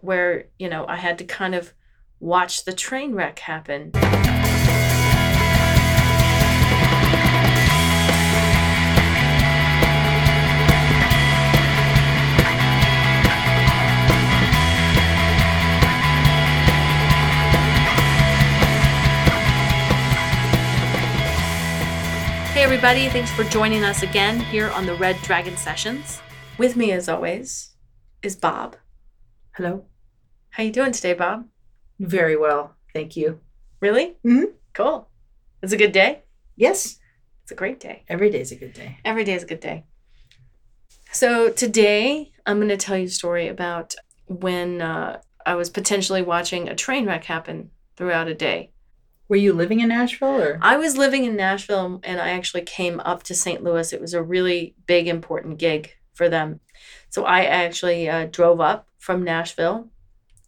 where, you know, I had to kind of watch the train wreck happen. Hey everybody, thanks for joining us again here on the Red Dragon Sessions. With me as always is Bob. Hello. How you doing today, Bob? Very well. Thank you. Really? Mhm. Cool. It's a good day. Yes. It's a great day. Every day is a good day. Every day is a good day. So today I'm going to tell you a story about when uh, I was potentially watching a train wreck happen throughout a day. Were you living in Nashville or? I was living in Nashville and I actually came up to St. Louis. It was a really big, important gig for them. So I actually uh, drove up from Nashville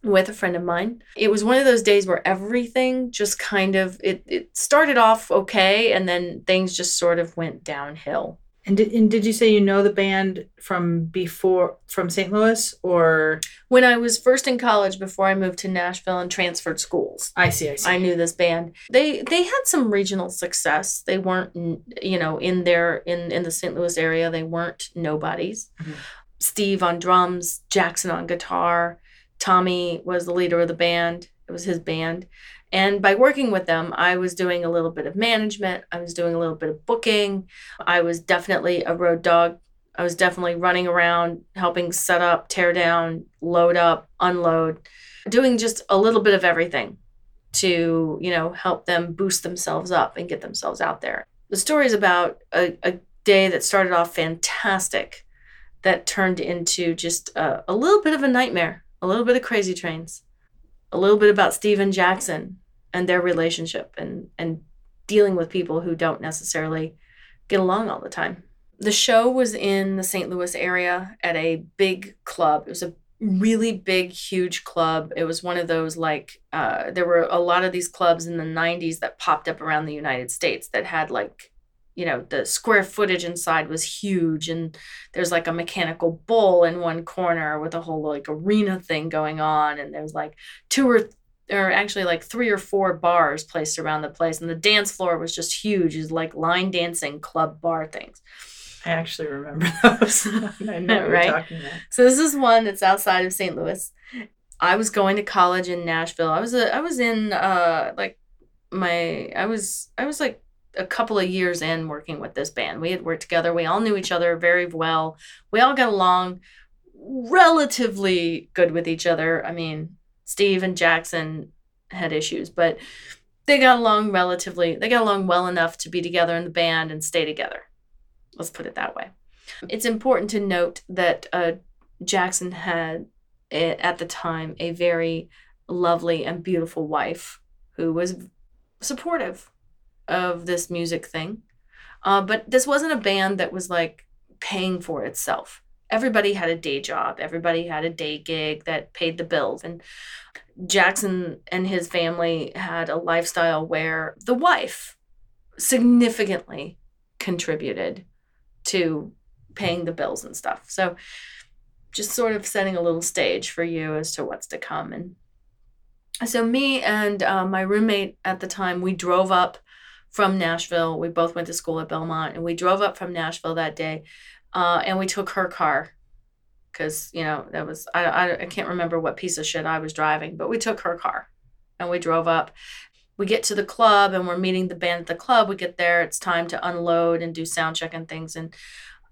with a friend of mine. It was one of those days where everything just kind of it, it started off okay and then things just sort of went downhill. And did, and did you say you know the band from before from St. Louis or? When I was first in college before I moved to Nashville and transferred schools, I see. I see. I knew this band. They they had some regional success. They weren't you know in their in in the St. Louis area. They weren't nobodies. Mhm. Steve on drums, Jackson on guitar, Tommy was the leader of the band. It was his band. And by working with them, I was doing a little bit of management. I was doing a little bit of booking. I was definitely a road dog. I was definitely running around, helping set up, tear down, load up, unload, doing just a little bit of everything to, you know, help them boost themselves up and get themselves out there. The story is about a, a day that started off fantastic that turned into just a, a little bit of a nightmare, a little bit of crazy trains, a little bit about Steven Jackson and their relationship and, and dealing with people who don't necessarily get along all the time. The show was in the St. Louis area at a big club. It was a really big, huge club. It was one of those like, uh, there were a lot of these clubs in the 90s that popped up around the United States that had like, you know, the square footage inside was huge. And there's like a mechanical bull in one corner with a whole like arena thing going on. And there's like two or or actually like three or four bars placed around the place and the dance floor was just huge is like line dancing club bar things I actually remember those. I know Right? talking about. so this is one that's outside of st louis i was going to college in nashville i was a, i was in uh like my i was i was like a couple of years in working with this band. We had worked together. We all knew each other very well. We all got along relatively good with each other. I mean steve and jackson had issues but they got along relatively they got along well enough to be together in the band and stay together. Let's put it that way. It's important to note that uh, jackson had at the time a very lovely and beautiful wife who was supportive of this music thing uh, but this wasn't a band that was like paying for itself everybody had a day job everybody had a day gig that paid the bills and Jackson and his family had a lifestyle where the wife significantly contributed to paying the bills and stuff. So just sort of setting a little stage for you as to what's to come. And so me and uh, my roommate at the time, we drove up from Nashville. We both went to school at Belmont, and we drove up from Nashville that day, uh, and we took her car because you know that was I, I I can't remember what piece of shit I was driving, but we took her car and we drove up. We get to the club and we're meeting the band at the club. We get there, it's time to unload and do sound check and things, and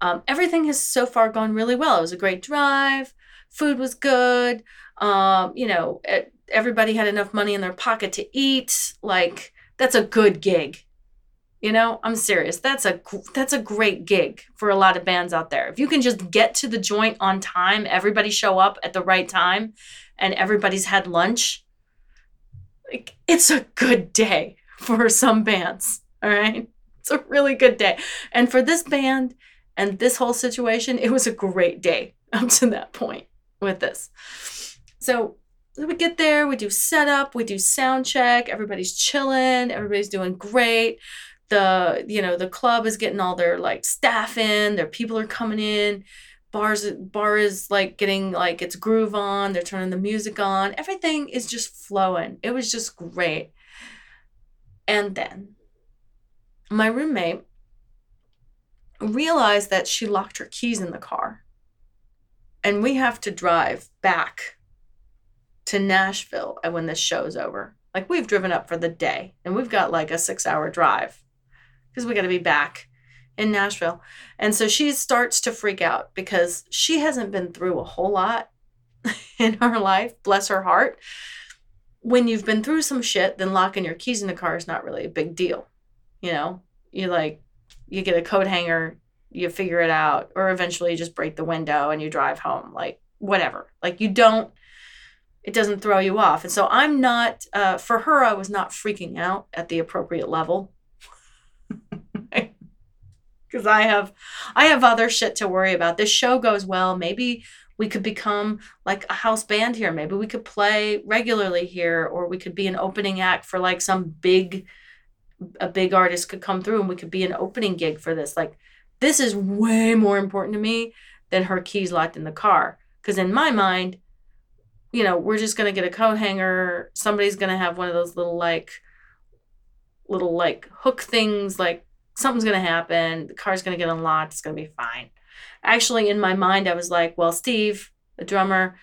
um, everything has so far gone really well. It was a great drive. Food was good. Um, you know, e- everybody had enough money in their pocket to eat. Like that's a good gig. You know, I'm serious. That's a that's a great gig for a lot of bands out there. If you can just get to the joint on time, everybody show up at the right time, and everybody's had lunch, like it's a good day for some bands. All right, it's a really good day, and for this band and this whole situation, it was a great day up to that point with this. So we get there, we do setup, we do sound check, everybody's chilling, everybody's doing great the you know the club is getting all their like staff in their people are coming in bars bar is like getting like its groove on they're turning the music on everything is just flowing. It was just great. And then my roommate realized that she locked her keys in the car and we have to drive back to nashville when this show's over. Like we've driven up for the day and we've got like a six hour drive because we got to be back in Nashville. And so she starts to freak out because she hasn't been through a whole lot in her life, bless her heart. When you've been through some shit, then locking your keys in the car is not really a big deal. You know, you like, you get a coat hanger, you figure it out, or eventually you just break the window and you drive home. Like, whatever. Like, you don't, it doesn't throw you off. And so I'm not, uh, for her, I was not freaking out at the appropriate level because I have I have other shit to worry about. This show goes well. Maybe we could become like a house band here. Maybe we could play regularly here or we could be an opening act for like some big a big artist could come through and we could be an opening gig for this. Like this is way more important to me than her keys locked in the car because in my mind you know, we're just to get a coat hanger. Somebody's to have one of those little like little like hook things like something's going to happen. The car's going to get unlocked. It's going to be fine. Actually, in my mind, I was like, well, Steve, the drummer,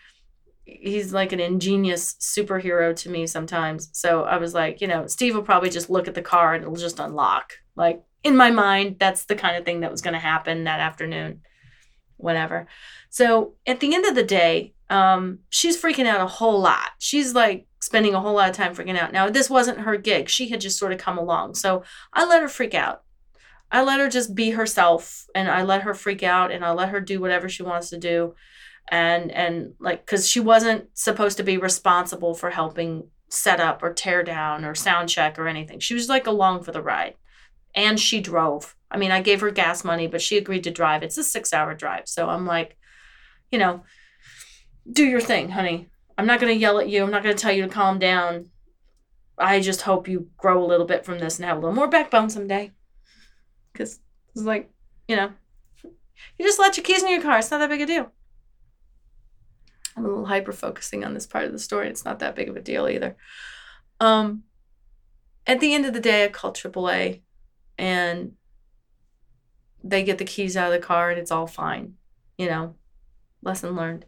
he's like an ingenious superhero to me sometimes. So I was like, you know, Steve will probably just look at the car and it'll just unlock. Like in my mind, that's the kind of thing that was going to happen that afternoon, whatever. So at the end of the day, um, she's freaking out a whole lot. She's like spending a whole lot of time freaking out. Now, this wasn't her gig. She had just sort of come along. So I let her freak out. I let her just be herself and I let her freak out and I let her do whatever she wants to do. And and like cuz she wasn't supposed to be responsible for helping set up or tear down or sound check or anything. She was like along for the ride. And she drove. I mean, I gave her gas money, but she agreed to drive. It's a 6-hour drive. So I'm like, you know, do your thing, honey. I'm not going to yell at you. I'm not going to tell you to calm down. I just hope you grow a little bit from this and have a little more backbone someday because it's like, you know, you just let your keys in your car. It's not that big a deal. I'm a little hyper focusing on this part of the story. It's not that big of a deal either. Um, at the end of the day, I call AAA and they get the keys out of the car and it's all fine. You know, lesson learned.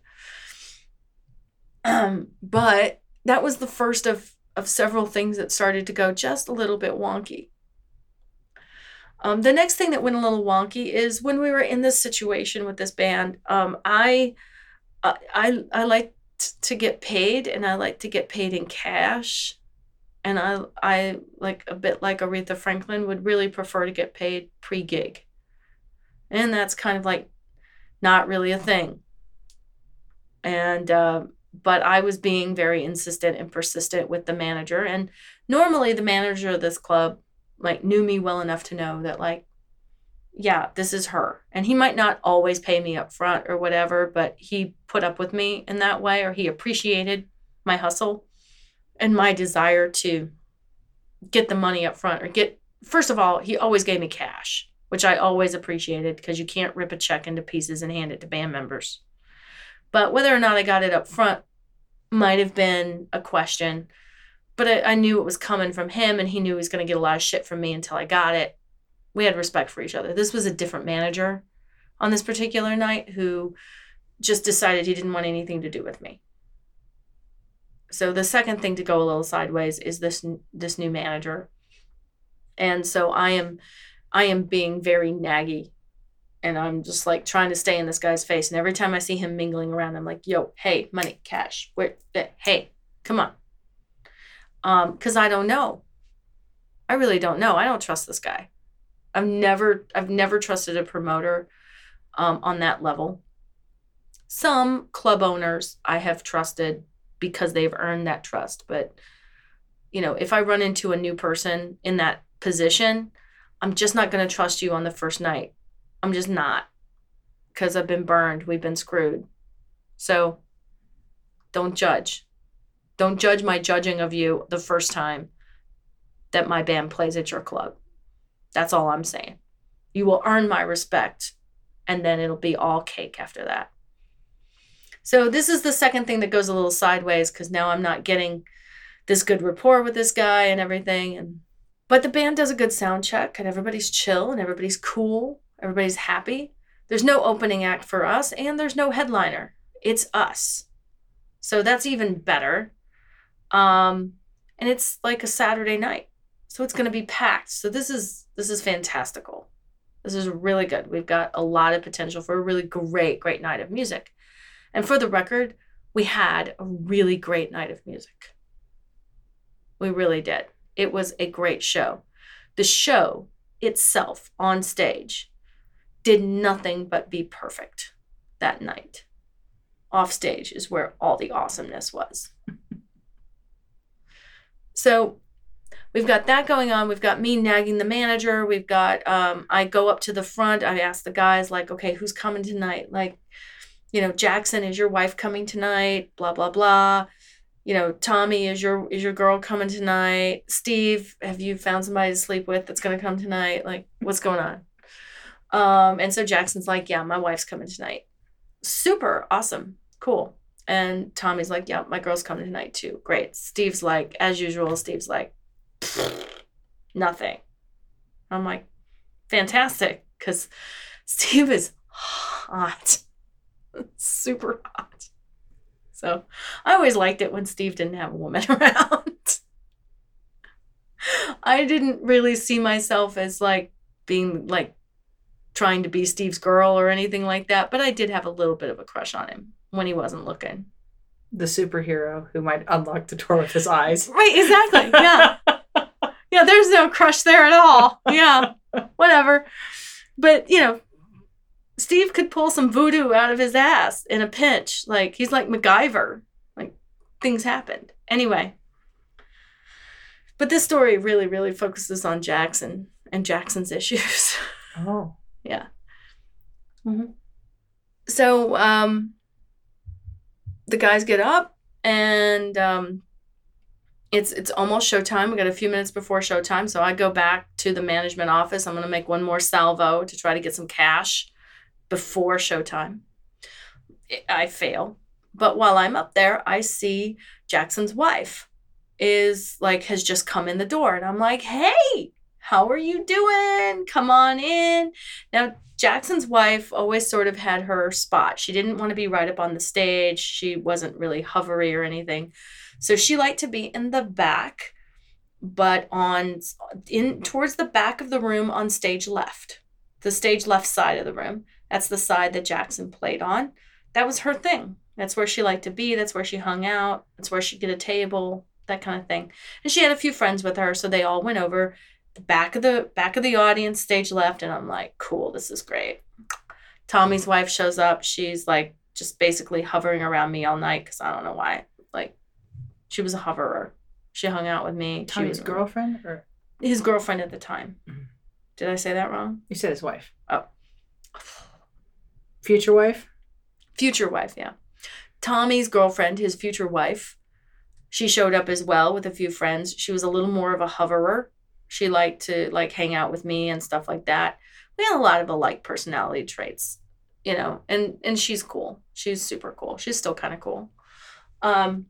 Um, but that was the first of of several things that started to go just a little bit wonky. Um, the next thing that went a little wonky is when we were in this situation with this band. Um, I, I, I like to get paid, and I like to get paid in cash. And I, I like a bit like Aretha Franklin would really prefer to get paid pre-gig, and that's kind of like not really a thing. And uh, but I was being very insistent and persistent with the manager, and normally the manager of this club like knew me well enough to know that like yeah this is her. And he might not always pay me up front or whatever but he put up with me in that way or he appreciated my hustle and my desire to get the money up front or get first of all he always gave me cash which i always appreciated because you can't rip a check into pieces and hand it to band members. But whether or not i got it up front might have been a question but I, I knew it was coming from him and he knew he was going to get a lot of shit from me until I got it. We had respect for each other. This was a different manager on this particular night who just decided he didn't want anything to do with me. So the second thing to go a little sideways is this this new manager. And so I am I am being very naggy and I'm just like trying to stay in this guy's face. And every time I see him mingling around, I'm like, yo, hey, money, cash, where, eh, hey, come on, um because i don't know. I really don't know. I don't trust this guy. I've never i've never trusted a promoter um, on that level. Some club owners i have trusted because they've earned that trust but you know if i run into a new person in that position i'm just not going to trust you on the first night. I'm just not. Because i've been burned. We've been screwed. So don't judge don't judge my judging of you the first time that my band plays at your club. That's all I'm saying. You will earn my respect and then it'll be all cake after that. So this is the second thing that goes a little sideways because now I'm not getting this good rapport with this guy and everything. And but the band does a good sound check and everybody's chill and everybody's cool. Everybody's happy. There's no opening act for us and there's no headliner. It's us. So that's even better. Um, and it's like a Saturday night. So it's going to be packed. So this is this is fantastical. This is really good. We've got a lot of potential for a really great great night of music. And for the record, we had a really great night of music. We really did. It was a great show. The show itself on stage did nothing but be perfect that night. Off stage is where all the awesomeness was. So we've got that going on. We've got me nagging the manager. We've got, um, I go up to the front. I ask the guys, like, okay, who's coming tonight? Like, you know, Jackson, is your wife coming tonight? Blah, blah, blah. You know, Tommy, is your is your girl coming tonight? Steve, have you found somebody to sleep with that's gonna come tonight? Like, what's going on? Um, and so Jackson's like, Yeah, my wife's coming tonight. Super awesome. Cool. And Tommy's like, Yeah, my girl's coming tonight too. Great. Steve's like, as usual, Steve's like, nothing. I'm like, fantastic, because Steve is hot. Super hot. So I always liked it when Steve didn't have a woman around. I didn't really see myself as like being like trying to be Steve's girl or anything like that, but I did have a little bit of a crush on him when he wasn't looking. The superhero who might unlock the door with his eyes. Right, exactly. Yeah. yeah, there's no crush there at all. Yeah. Whatever. But, you know, Steve could pull some voodoo out of his ass in a pinch. Like he's like MacGyver. Like things happened. Anyway. But this story really, really focuses on Jackson and Jackson's issues. Oh. yeah. Mm-hmm. So um, the guys get up and um, it's it's almost showtime. We got a few minutes before showtime, so I go back to the management office. I'm gonna make one more salvo to try to get some cash before showtime. I fail. But while I'm up there, I see Jackson's wife is like has just come in the door and I'm like, "Hey, how are you doing? Come on in." Now, Jackson's wife always sort of had her spot. She didn't want to be right up on the stage. She wasn't really hovery or anything. So she liked to be in the back, but on in towards the back of the room on stage left. The stage left side of the room. That's the side that Jackson played on. That was her thing. That's where she liked to be. That's where she hung out. That's where she'd get a table, that kind of thing. And she had a few friends with her, so they all went over back of the back of the audience, stage left, and I'm like, cool, this is great. Tommy's wife shows up. She's like just basically hovering around me all night because I don't know why. Like, she was a hoverer. She hung out with me. Tommy's she was girlfriend or his girlfriend at the time. Mhm. Did I say that wrong? you said his wife. Oh. Future wife? future wife yeah tommy's girlfriend his future wife she showed up as well with a few friends she was a little more of a hoverer she liked to like hang out with me and stuff like that. We had a lot of alike personality traits you know and and she's cool. She's super cool. She's still kind of cool. Um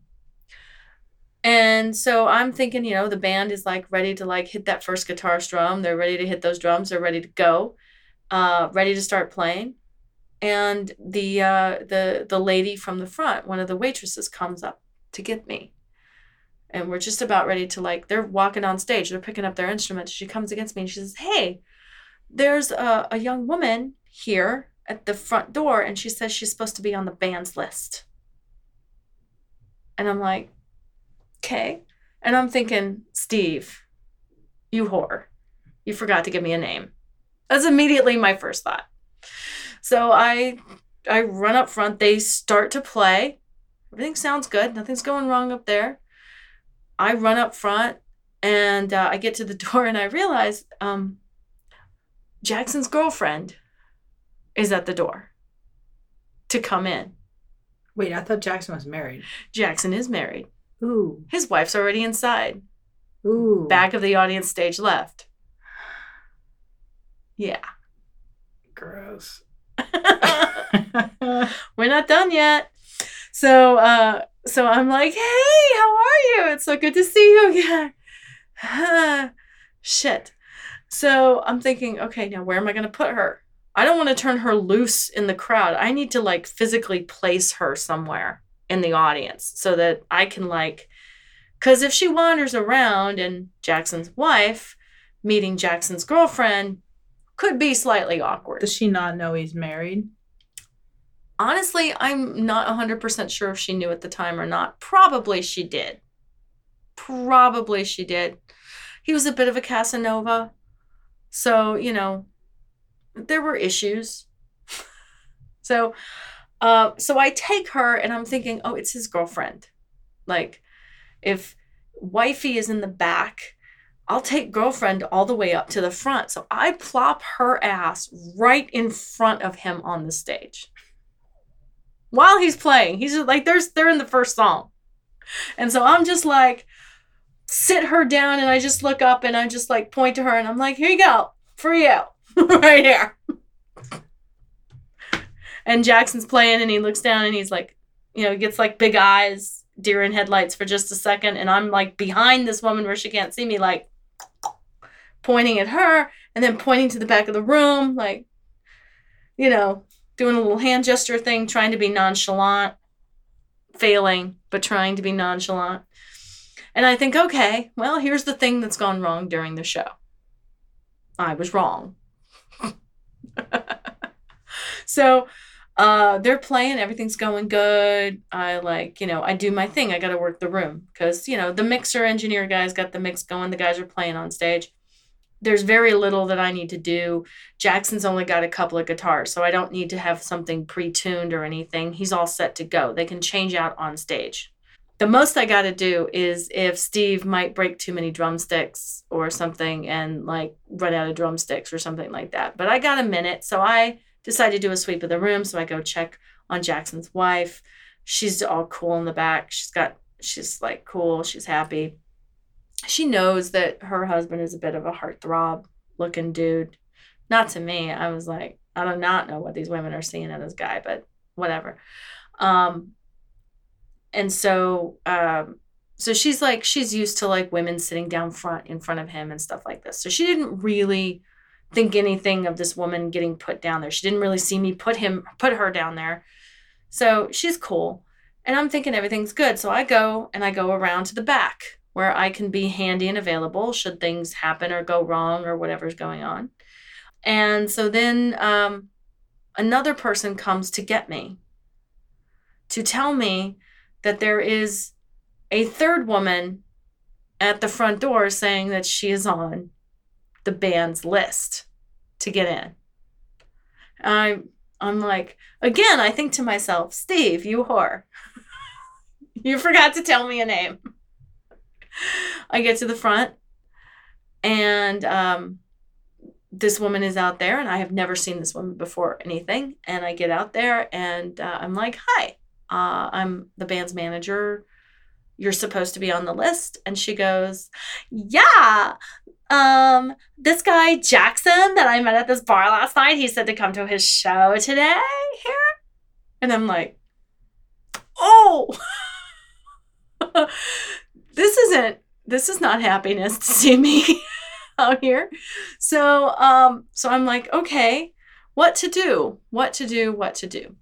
and so i'm thinking you know the band is like ready to like hit that first guitar strum. They're ready to hit those drums. They're ready to go uh ready to start playing. And the uh, the the lady from the front, one of the waitresses, comes up to get me, and we're just about ready to like. They're walking on stage. They're picking up their instruments. She comes against me and she says, "Hey, there's a, a young woman here at the front door, and she says she's supposed to be on the band's list." And I'm like, "Okay," and I'm thinking, Steve, you whore, you forgot to give me a name. That's immediately my first thought. So I I run up front. They start to play. Everything sounds good. Nothing's going wrong up there. I run up front and uh, I get to the door and I realize um, Jackson's girlfriend is at the door to come in. Wait, I thought Jackson was married. Jackson is married. Ooh. His wife's already inside. Ooh. Back of the audience stage left. Yeah. Gross. We're not done yet. So uh so I'm like, hey, how are you? It's so good to see you again. Shit. So I'm thinking, okay, now where am I gonna put her? I don't want to turn her loose in the crowd. I need to like physically place her somewhere in the audience so that I can like because if she wanders around and Jackson's wife meeting Jackson's girlfriend could be slightly awkward. Does she not know he's married? Honestly, I'm not 100% sure if she knew at the time or not. Probably she did. Probably she did. He was a bit of a Casanova. So, you know, there were issues. so, uh, so I take her and I'm thinking, oh, it's his girlfriend. Like, if wifey is in the back, I'll take girlfriend all the way up to the front. So I plop her ass right in front of him on the stage while he's playing. He's just like, there's they're in the first song. And so I'm just like, sit her down and I just look up and I just like point to her and I'm like, here you go, for you, right here. And Jackson's playing and he looks down and he's like, you know, gets like big eyes, deer in headlights for just a second. And I'm like behind this woman where she can't see me, like pointing at her and then pointing to the back of the room, like, you know, doing a little hand gesture thing, trying to be nonchalant, failing, but trying to be nonchalant. And I think, okay, well, here's the thing that's gone wrong during the show. I was wrong. so uh, they're playing, everything's going good. I like, you know, I do my thing. I got to work the room because, you know, the mixer engineer guys got the mix going. The guys are playing on stage. There's very little that I need to do. Jackson's only got a couple of guitars, so I don't need to have something pre tuned or anything. He's all set to go. They can change out on stage. The most I got to do is if Steve might break too many drumsticks or something and like run out of drumsticks or something like that. But I got a minute, so I decide to do a sweep of the room. So I go check on Jackson's wife. She's all cool in the back. She's got, she's like cool. She's happy. She knows that her husband is a bit of a heartthrob looking dude. Not to me. I was like, I do not know what these women are seeing in this guy, but whatever. Um, and so, um, so she's like, she's used to like women sitting down front in front of him and stuff like this. So she didn't really think anything of this woman getting put down there. She didn't really see me put him put her down there. So she's cool. And I'm thinking everything's good. So I go and I go around to the back where I can be handy and available should things happen or go wrong or whatever's going on. And so then um, another person comes to get me to tell me that there is a third woman at the front door saying that she is on the band's list to get in. I I'm like, again, I think to myself, Steve, you whore. you forgot to tell me a name. I get to the front and um, this woman is out there and I have never seen this woman before anything. And I get out there and uh, I'm like, hi, uh, I'm the band's manager. You're supposed to be on the list. And she goes, yeah, um, this guy Jackson that I met at this bar last night, he said to come to his show today here. And I'm like, oh, this isn't, this is not happiness to see me out here. So, um, so I'm like, okay, what to do? What to do? What to do?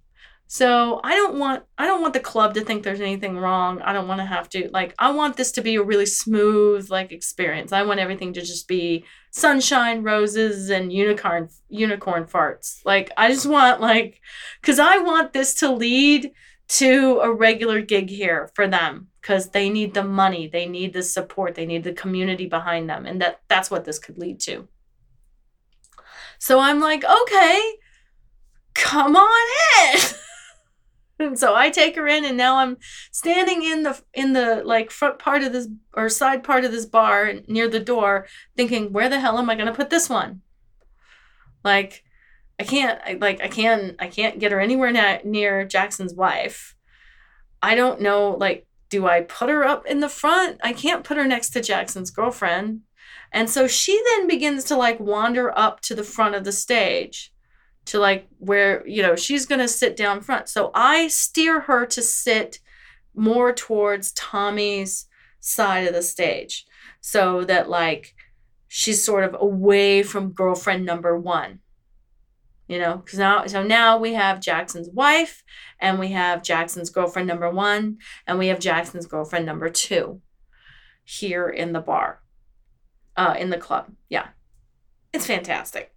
So I don't want I don't want the club to think there's anything wrong. I don't want to have to like I want this to be a really smooth like experience. I want everything to just be sunshine, roses and unicorn unicorn farts. Like I just want like cuz I want this to lead to a regular gig here for them cuz they need the money, they need the support, they need the community behind them and that that's what this could lead to. So I'm like, "Okay, come on in." and so I take her in and now I'm standing in the in the like front part of this or side part of this bar near the door thinking where the hell am I going to put this one? Like I can't I, like I can I can't get her anywhere na- near Jackson's wife. I don't know like do I put her up in the front? I can't put her next to Jackson's girlfriend. And so she then begins to like wander up to the front of the stage to like where, you know, she's going to sit down front. So I steer her to sit more towards Tommy's side of the stage so that like she's sort of away from girlfriend number 1 you know because now so now we have jackson's wife and we have jackson's girlfriend number one and we have jackson's girlfriend number two here in the bar uh in the club. Yeah. It's fantastic.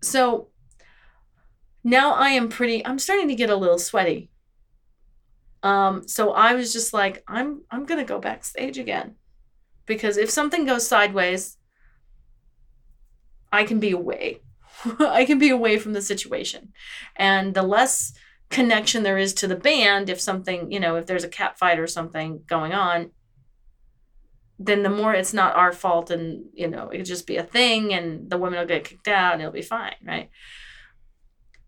So now i am pretty i'm starting to get a little sweaty. Um so i was just like i'm i'm gonna go backstage again because if something goes sideways i can be away I can be away from the situation. And the less connection there is to the band, if something, you know, if there's a cat fight or something going on, then the more it's not our fault and, you know, it could just be a thing and the women will get kicked out and it'll be fine, right?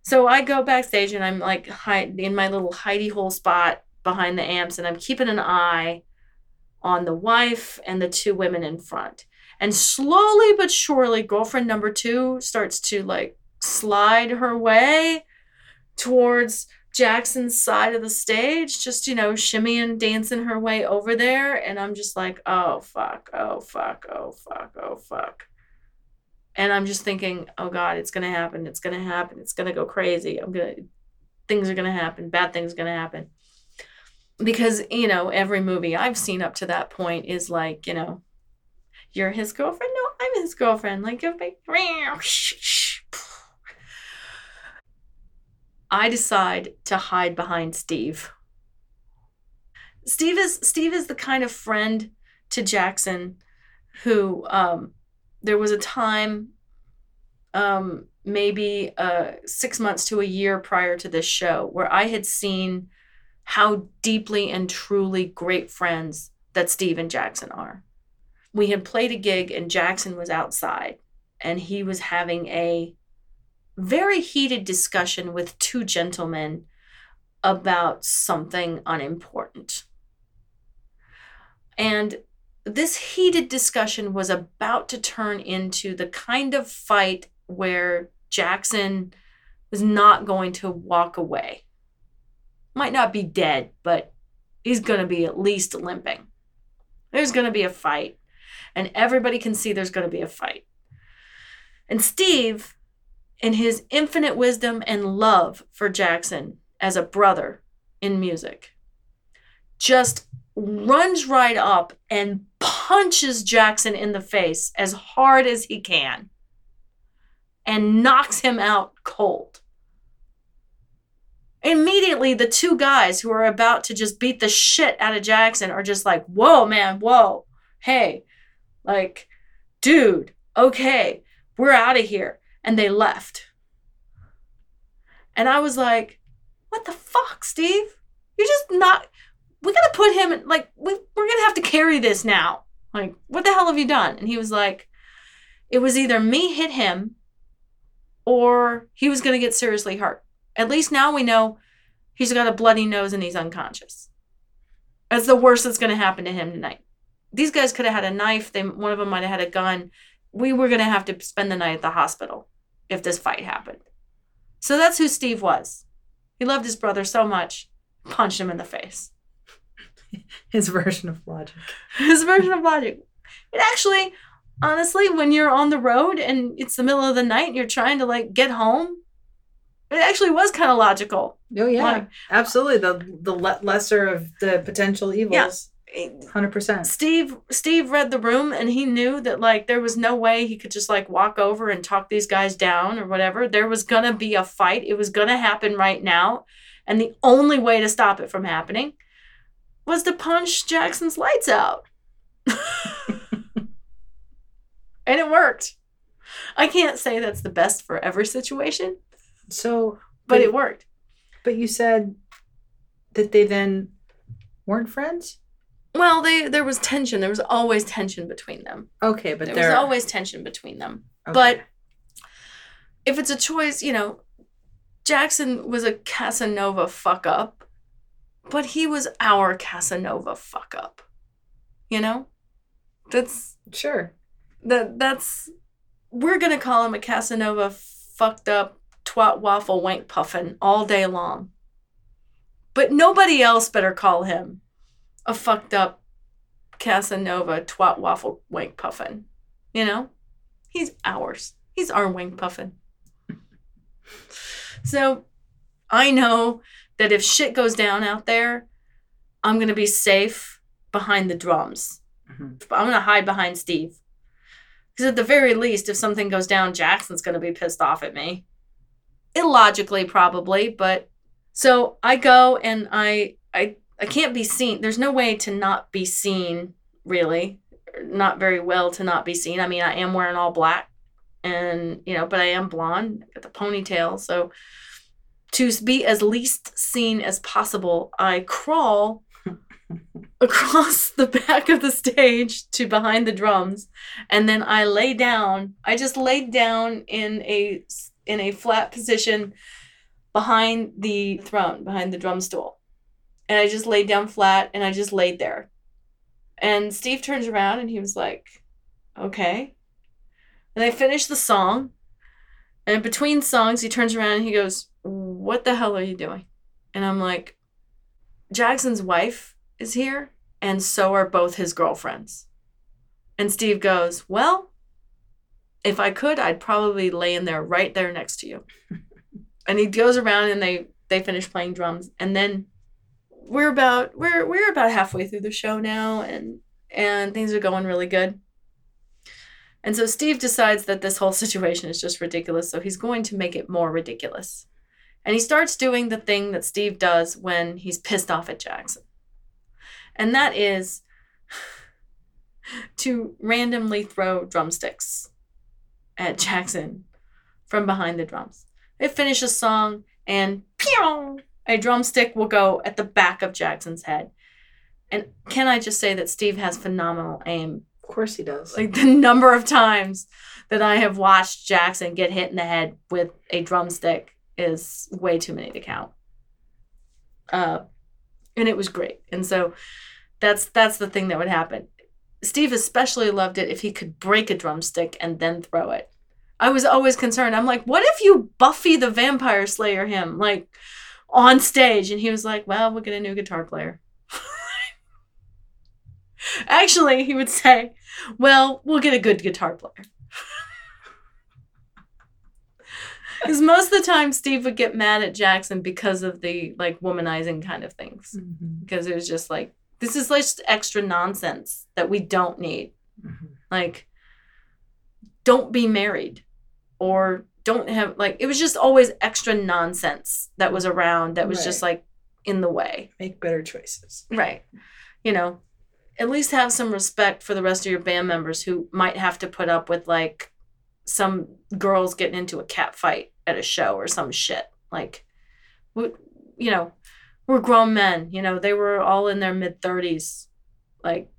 So I go backstage and I'm like hide in my little hidey hole spot behind the amps and I'm keeping an eye on the wife and the two women in front. And slowly but surely, girlfriend number two starts to like slide her way towards Jackson's side of the stage, just, you know, shimmying, dancing her way over there. And I'm just like, oh, fuck, oh, fuck, oh, fuck, oh, fuck. And I'm just thinking, oh, God, it's going to happen. It's going to happen. It's going to go crazy. I'm going to, things are going to happen. Bad things are going to happen. Because, you know, every movie I've seen up to that point is like, you know, you're his girlfriend? No, I'm his girlfriend. Like, if I, I decide to hide behind Steve. Steve is Steve is the kind of friend to Jackson who um, there was a time um, maybe uh, six months to a year prior to this show where I had seen how deeply and truly great friends that Steve and Jackson are we had played a gig and Jackson was outside and he was having a very heated discussion with two gentlemen about something unimportant. And this heated discussion was about to turn into the kind of fight where Jackson was not going to walk away. Might not be dead, but he's going to be at least limping. There's going to be a fight and everybody can see there's going to be a fight. And Steve, in his infinite wisdom and love for Jackson as a brother in music, just runs right up and punches Jackson in the face as hard as he can and knocks him out cold. Immediately, the two guys who are about to just beat the shit out of Jackson are just like, whoa, man, whoa, hey, like, dude, okay, we're out of here. And they left. And I was like, what the fuck, Steve? You're just not, we gotta put him in, like, we, we're gonna have to carry this now. Like, what the hell have you done? And he was like, it was either me hit him or he was gonna get seriously hurt. At least now we know he's got a bloody nose and he's unconscious. That's the worst that's gonna happen to him tonight these guys could have had a knife. They one of them might have had a gun. We were gonna have to spend the night at the hospital if this fight happened. So that's who Steve was. He loved his brother so much, punched him in the face. His version of logic. His version of logic. It actually, honestly, when you're on the road and it's the middle of the night and you're trying to like get home, it actually was kind of logical. Oh yeah, Like- absolutely. The the le- lesser of the potential evils. Hundred percent. Steve Steve read the room and he knew that like there was no way he could just like walk over and talk these guys down or whatever. There was gonna be a fight. It was gonna happen right now. And the only way to stop it from happening was to punch Jackson's lights out. and it worked. I can't say that's the best for every situation, So, but it worked. But you said that they then weren't friends. Well, they there was tension. There was always tension between them. Okay, but There was always tension between them. okay. But if it's a choice, you know, Jackson was a Casanova fuck up, but he was our Casanova fuck up. You know? That's sure. that that's we're gonna call him a Casanova fucked up twat waffle wank puffin all day long. But nobody else better call him a fucked up Casanova twat waffle wank puffin. You know? He's ours. He's our wank puffin. So I know that if shit goes down out there, I'm going to be safe behind the drums. Mhm. I'm going to hide behind Steve. Because at the very least, if something goes down, Jackson's going to be pissed off at me. Illogically, probably, but so I go and I I I can't be seen. There's no way to not be seen, really. Not very well to not be seen. I mean, I am wearing all black, and you know, but I am blonde, got the ponytail, so to be as least seen as possible, I crawl across the back of the stage to behind the drums and then I lay down. I just laid down in a in a flat position behind the throne, behind the drum stool. And I just laid down flat and I just laid there. And Steve turns around and he was like, "Okay." And I finished the song. And between songs, he turns around and he goes, What the hell are you doing? And I'm like, Jackson's wife is here, and so are both his girlfriends. And Steve goes, Well, if I could, I'd probably lay in there right there next to you. and he goes around and they they finish playing drums. And then we're about we're we're about halfway through the show now and and things are going really good. And so Steve decides that this whole situation is just ridiculous, so he's going to make it more ridiculous. And he starts doing the thing that Steve does when he's pissed off at Jackson. And that is to randomly throw drumsticks at Jackson from behind the drums. They finish a song and pew, a drumstick will go at the back of Jackson's head. And can I just say that Steve has phenomenal aim Of course he does. like the number of times that I have watched Jackson get hit in the head with a drumstick is way too many to count. Uh, and it was great. And so that's that's the thing that would happen. Steve especially loved it if he could break a drumstick and then throw it. I was always concerned. I'm like, what if you Buffy the Vampire Slayer him like on stage? And he was like, well, we'll get a new guitar player. Actually, he would say, well, we'll get a good guitar player. Because most of the time, Steve would get mad at Jackson because of the like womanizing kind of things. Mhm. Because it was just like, this is just extra nonsense that we don't need. Mhm. Like, don't be married or don't have, like, it was just always extra nonsense that was around that was just like in the way. Make better choices. Right. You know, at least have some respect for the rest of your band members who might have to put up with like some girls getting into a cat fight at a show or some shit. Like, we, you know, we're grown men. You know, they were all in their mid 30s. Like,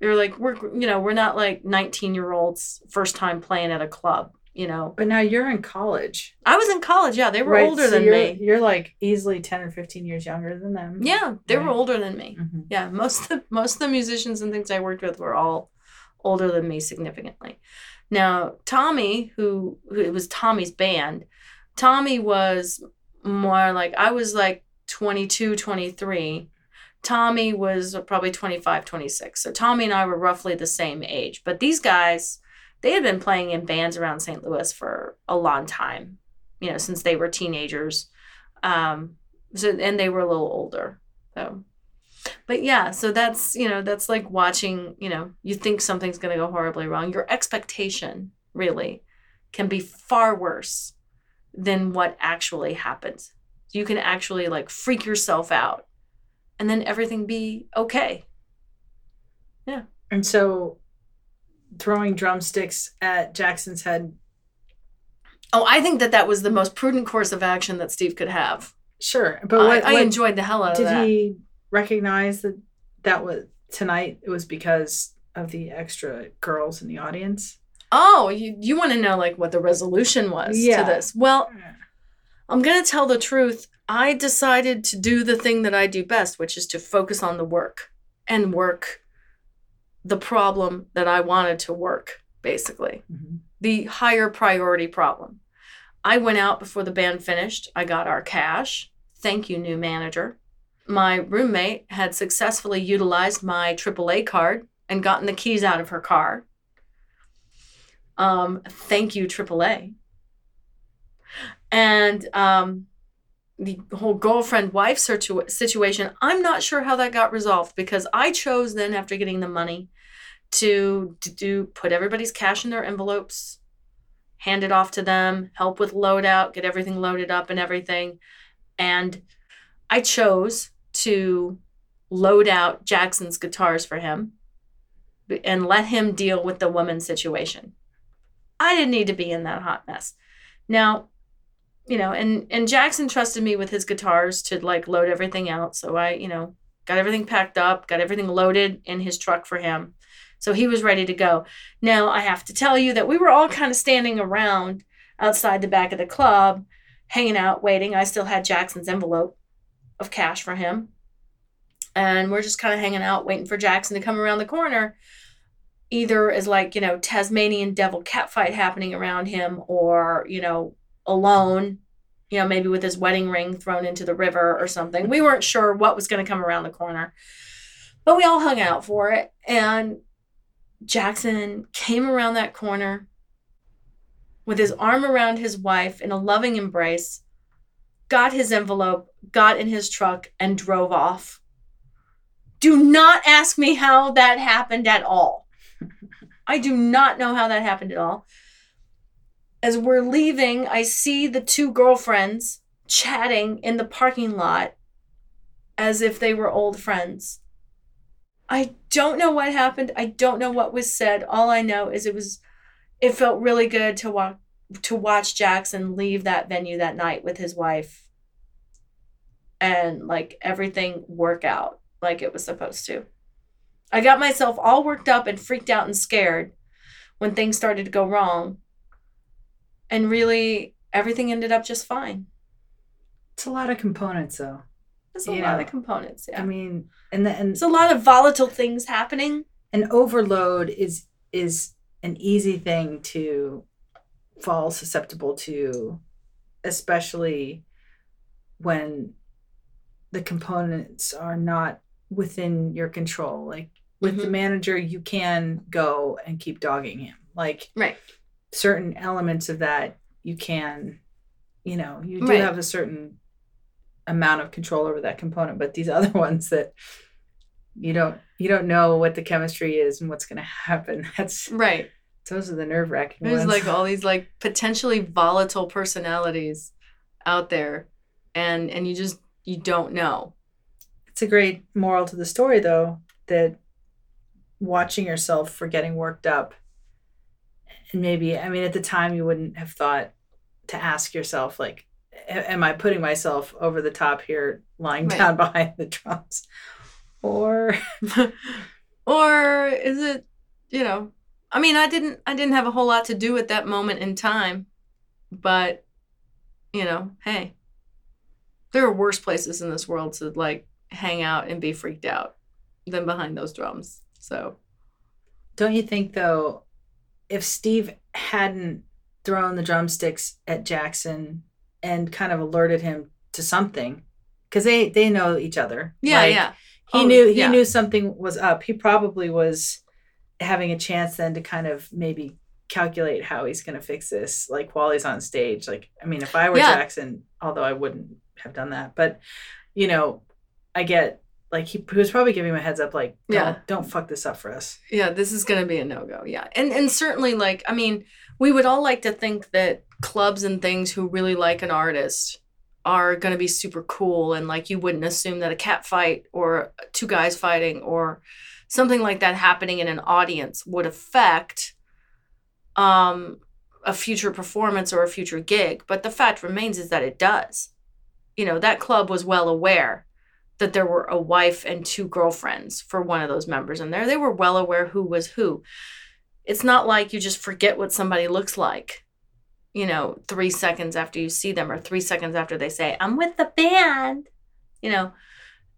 they're like, we're, you know, we're not like 19 year olds first time playing at a club. You know, But now you're in college. I was in college. Yeah, they were right? older So than you're, me. You're like easily 10 or 15 years younger than them. Yeah, they were older than me. Mhm. Yeah, most of the, most of the musicians and things I worked with were all older than me significantly. Now, Tommy, who, who it was Tommy's band, Tommy was more like I was like 22, 23. Tommy was probably 25, 26. So Tommy and I were roughly the same age. But these guys, they had been playing in bands around St. Louis for a long time, you know, since they were teenagers. Um, so and they were a little older. So but yeah, so that's, you know, that's like watching, you know, you think something's to go horribly wrong. Your expectation really can be far worse than what actually happens. You can actually like freak yourself out and then everything be okay. Yeah. And so throwing drumsticks at Jackson's head, Oh, I think that that was the most prudent course of action that Steve could have. sure. But what, I, I what- enjoyed the hell out of did he recognize that that was tonight it was because of the extra girls in the audience? Oh, you, you want to know like what the resolution was Yeah. to this? Well, I'm going to tell the truth. I decided to do the thing that I do best, which is to focus on the work and work the problem that I wanted to work, basically, Mhm. the higher priority problem. I went out before the band finished. I got our cash. Thank you, new manager. My roommate had successfully utilized my AAA card and gotten the keys out of her car. Um, thank you, AAA. And um, the whole girlfriend wife situ- situation, I'm not sure how that got resolved because I chose then, after getting the money, to, to do put everybody's cash in their envelopes, hand it off to them, help with loadout, get everything loaded up and everything. And I chose to load out Jackson's guitars for him and let him deal with the woman situation. I didn't need to be in that hot mess. Now, you know, and and Jackson trusted me with his guitars to like load everything out. So I, you know, got everything packed up, got everything loaded in his truck for him. So he was ready to go. Now, I have to tell you that we were all kind of standing around outside the back of the club, hanging out, waiting. I still had Jackson's envelope of cash for him. And we're just kind of hanging out, waiting for Jackson to come around the corner. Either as like, you know, Tasmanian devil cat fight happening around him or, you know, alone, you know, maybe with his wedding ring thrown into the river or something. We weren't sure what was going to come around the corner. But we all hung out for it. And Jackson came around that corner with his arm around his wife in a loving embrace, got his envelope, got in his truck, and drove off. Do not ask me how that happened at all. I do not know how that happened at all. As we're leaving, I see the two girlfriends chatting in the parking lot as if they were old friends. I don't know what happened. I don't know what was said. All I know is it was it felt really good to walk to watch Jackson leave that venue that night with his wife and like everything work out like it was supposed to. I got myself all worked up and freaked out and scared when things started to go wrong. And really everything ended up just fine. It's a lot of components though. There's a You lot know, of components, yeah. I mean, and the, and There's a lot of volatile things happening. an overload is is an easy thing to fall susceptible to especially when the components are not within your control like with the Mhm. manager you can go and keep dogging him like Right. Certain elements of that you can you know you do Right. have a certain amount of control over that component but these other ones that you don't you don't know what the chemistry is and what's going to happen that's Right. those are the nerve-wracking There's ones like all these like potentially volatile personalities out there and and you just you don't know. it's a great moral to the story though that watching yourself for getting worked up and maybe i mean at the time you wouldn't have thought to ask yourself like am i putting myself over the top here lying Right. down behind the drums or or is it, you know, I mean, I didn't I didn't have a whole lot to do at that moment in time, but you know, hey. There are worse places in this world to like hang out and be freaked out than behind those drums. So, don't you think though if steve hadn't thrown the drumsticks at jackson and kind of alerted him to something because they they know each other yeah, Like, yeah. he Oh, knew he yeah. knew something was up he probably was having a chance then to kind of maybe calculate how he's going to fix this like while he's on stage like i mean if i were Yeah. jackson although i wouldn't have done that but you know i get like he, he was probably giving him a heads up like don't, Yeah. don't fuck this up for us. Yeah this is to be a no-go yeah. And and certainly like i mean we would all like to think that clubs and things who really like an artist are to be super cool and like you wouldn't assume that a cat fight or two guys fighting or something like that happening in an audience would affect um a future performance or a future gig. But the fact remains is that it does. You know that club was well aware that there were a wife and two girlfriends for one of those members in there. They were well aware who was who. It's not like you just forget what somebody looks like, you know, three seconds after you see them or three seconds after they say, I'm with the band, you know.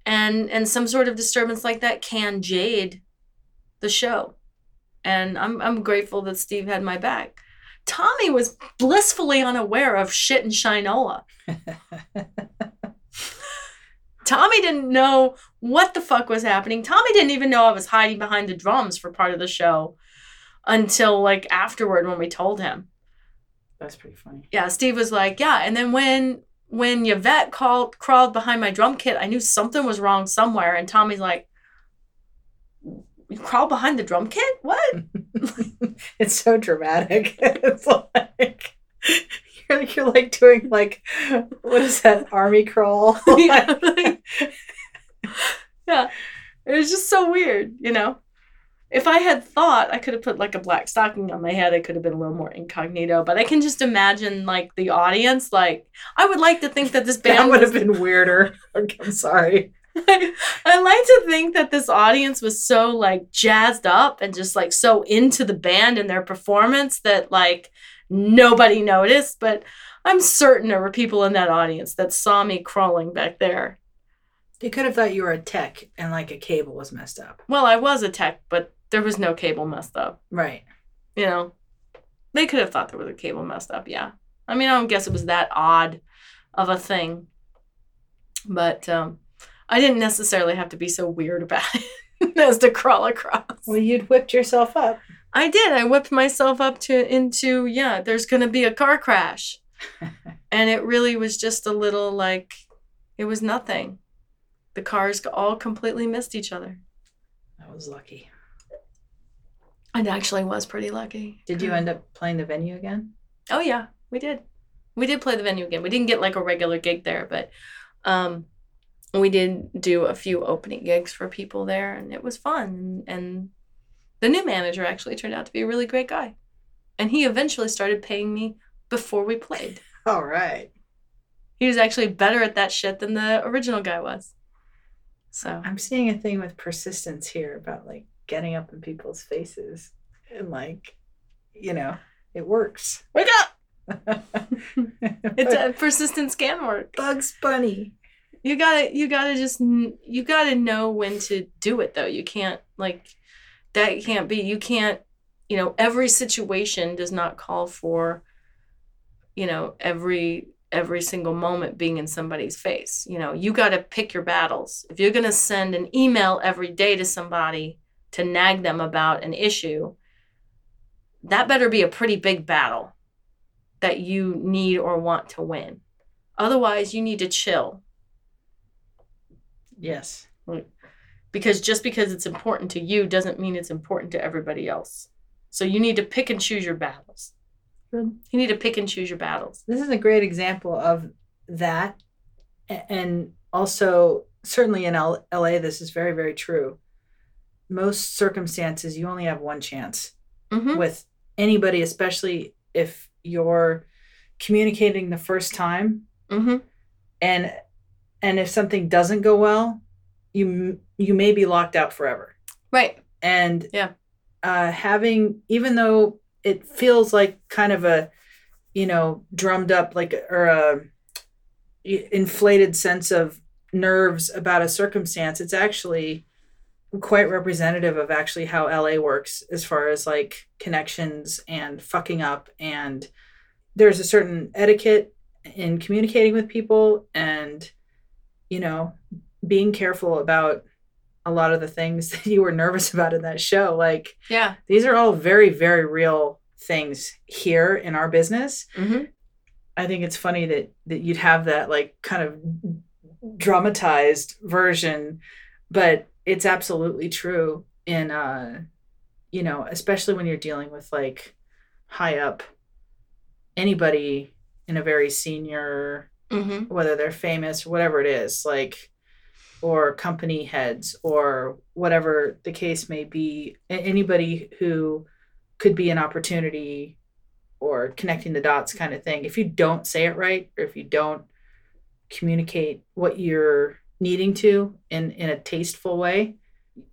And and some sort of disturbance like that can jade the show. And I'm I'm grateful that Steve had my back. Tommy was blissfully unaware of shit and Shinola. Tommy didn't know what the fuck was happening. Tommy didn't even know I was hiding behind the drums for part of the show until like afterward when we told him. That's pretty funny. Yeah, Steve was like, yeah. And then when when Yvette called crawled behind my drum kit, I knew something was wrong somewhere. And Tommy's like, you crawl behind the drum kit? What? it's so dramatic. it's like you're like you're like doing like what is that army crawl? yeah, like- yeah. It was just so weird, you know. If I had thought I could have put like a black stocking on my head, I could have been a little more incognito. But I can just imagine like the audience. Like I would like to think that this band that would have been weirder. I'm sorry. I like to think that this audience was so like jazzed up and just like so into the band and their performance that like nobody noticed. But I'm certain there were people in that audience that saw me crawling back there. They could have thought you were a tech and like a cable was messed up. Well, I was a tech, but there was no cable messed up. Right. You know, they could have thought there was a cable messed up. Yeah. I mean, I don't guess it was that odd of a thing, but um, I didn't necessarily have to be so weird about it as to crawl across. Well, you'd whipped yourself up. I did. I whipped myself up to into yeah. There's gonna be a car crash, and it really was just a little like it was nothing. The cars all completely missed each other. That was lucky. It actually was pretty lucky. Did you end up playing the venue again? Oh yeah, we did. We did play the venue again. We didn't get like a regular gig there, but um, we did do a few opening gigs for people there, and it was fun. And the new manager actually turned out to be a really great guy, and he eventually started paying me before we played. All right. He was actually better at that shit than the original guy was. So I'm seeing a thing with persistence here about like getting up in people's faces and like, you know, it works. wake up! It's a persistent scan work. Bugs Bunny. You gotta, you gotta just, you gotta know when to do it though. You can't like, that can't be. You can't, you know, every situation does not call for, you know, every every single moment being in somebody's face. You know, you gotta pick your battles. If you're gonna send an email every day to somebody to nag them about an issue, that better be a pretty big battle that you need or want to win. Otherwise, you need to chill Yes. Because just because it's important to you doesn't mean it's important to everybody else. So you need to pick and choose your battles. Good. You need to pick and choose your battles. This is a great example of that. And also, certainly in L- LA, this is very, very true. Most circumstances, you only have one chance hmm with anybody, especially if you're communicating the first time hmm and and if something doesn't go well you you may be locked out forever Right. and Yeah. uh having even though it feels like kind of a you know drummed up like or a inflated sense of nerves about a circumstance it's actually quite representative of actually how LA works as far as like connections and fucking up and there's a certain etiquette in communicating with people and you know being careful about a lot of the things that you were nervous about in that show. Like Yeah. these are all very very real things here in our business. Hmm i think it's funny that that you'd have that like kind of dramatized version but it's absolutely true in uh you know especially when you're dealing with like high up anybody in a very senior hmm whether they're famous or whatever it is like or company heads or whatever the case may be anybody who could be an opportunity or connecting the dots kind of thing if you don't say it right or if you don't communicate what you're needing to in in a tasteful way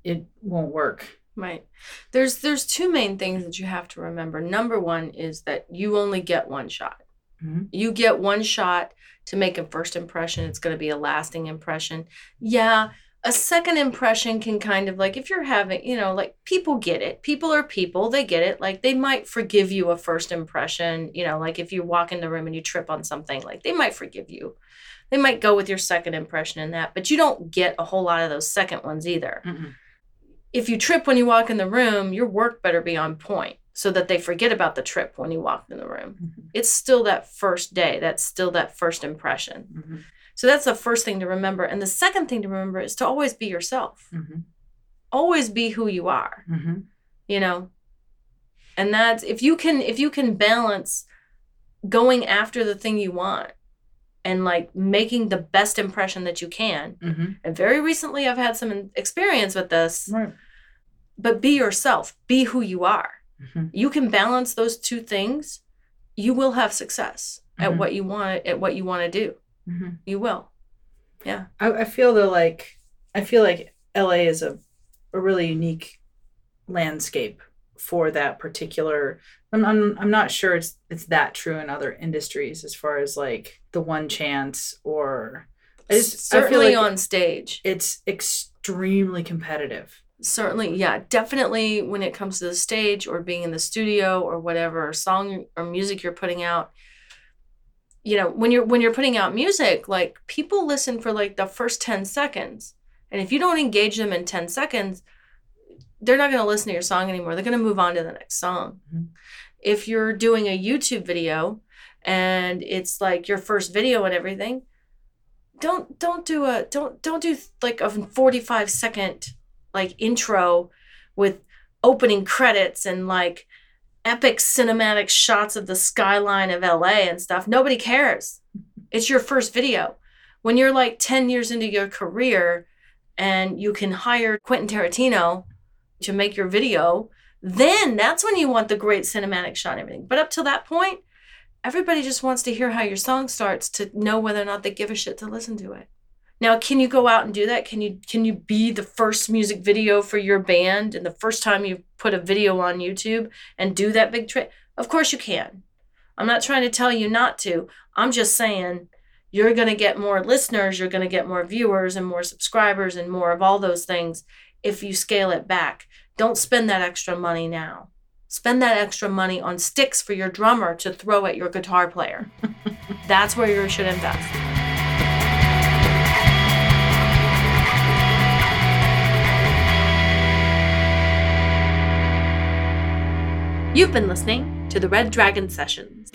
it won't work Right. There's there's two main things that you have to remember. Number one is that you only get one shot. Mhm. You get one shot to make a first impression. It's going to be a lasting impression. Yeah, a second impression can kind of like if you're having you know like people get it people are people they get it like they might forgive you a first impression you know like if you walk in the room and you trip on something like they might forgive you they might go with your second impression in that but you don't get a whole lot of those second ones either Mm-mm. if you trip when you walk in the room your work better be on point so that they forget about the trip when you walk in the room Mhm. it's still that first day that's still that first impression Mhm. so that's the first thing to remember and the second thing to remember is to always be yourself Mhm. always be who you are Mhm. you know and that's if you can if you can balance going after the thing you want and like making the best impression that you can Mhm. and very recently i've had some experience with this Right. but be yourself be who you are Mhm. you can balance those two things you will have success at Mhm. what you want at what you want to do Mhm. you will I, I feel though like I feel like LA is a, a really unique landscape for that particular I'm, I'm I'm not sure it's it's that true in other industries as far as like the one chance or I just I certainly like on stage it's extremely competitive. Certainly yeah definitely when it comes to the stage or being in the studio or whatever song or music you're putting out you know when you're when you're putting out music like people listen for like the first 10 seconds. And if you don't engage them in 10 seconds they're not going to listen to your song anymore. They're going to move on to the next song. Mhm. if you're doing a youtube video and it's like your first video and everything don't don't do a don't don't do like a 45 second like intro with opening credits and like epic cinematic shots of the skyline of LA and stuff. Nobody cares. It's your first video. When you're like 10 years into your career and you can hire Quentin Tarantino to make your video, then that's when you want the great cinematic shot and everything. But up till that point, everybody just wants to hear how your song starts to know whether or not they give a shit to listen to it. Now, can you go out and do that? Can you can you be the first music video for your band and the first time you put a video on YouTube and do that big trick? Of course you can. I'm not trying to tell you not to. I'm just saying you're going to get more listeners, you're going to get more viewers and more subscribers and more of all those things if you scale it back. Don't spend that extra money now. Spend that extra money on sticks for your drummer to throw at your guitar player. That's where you should invest. You've been listening to the Red Dragon Sessions.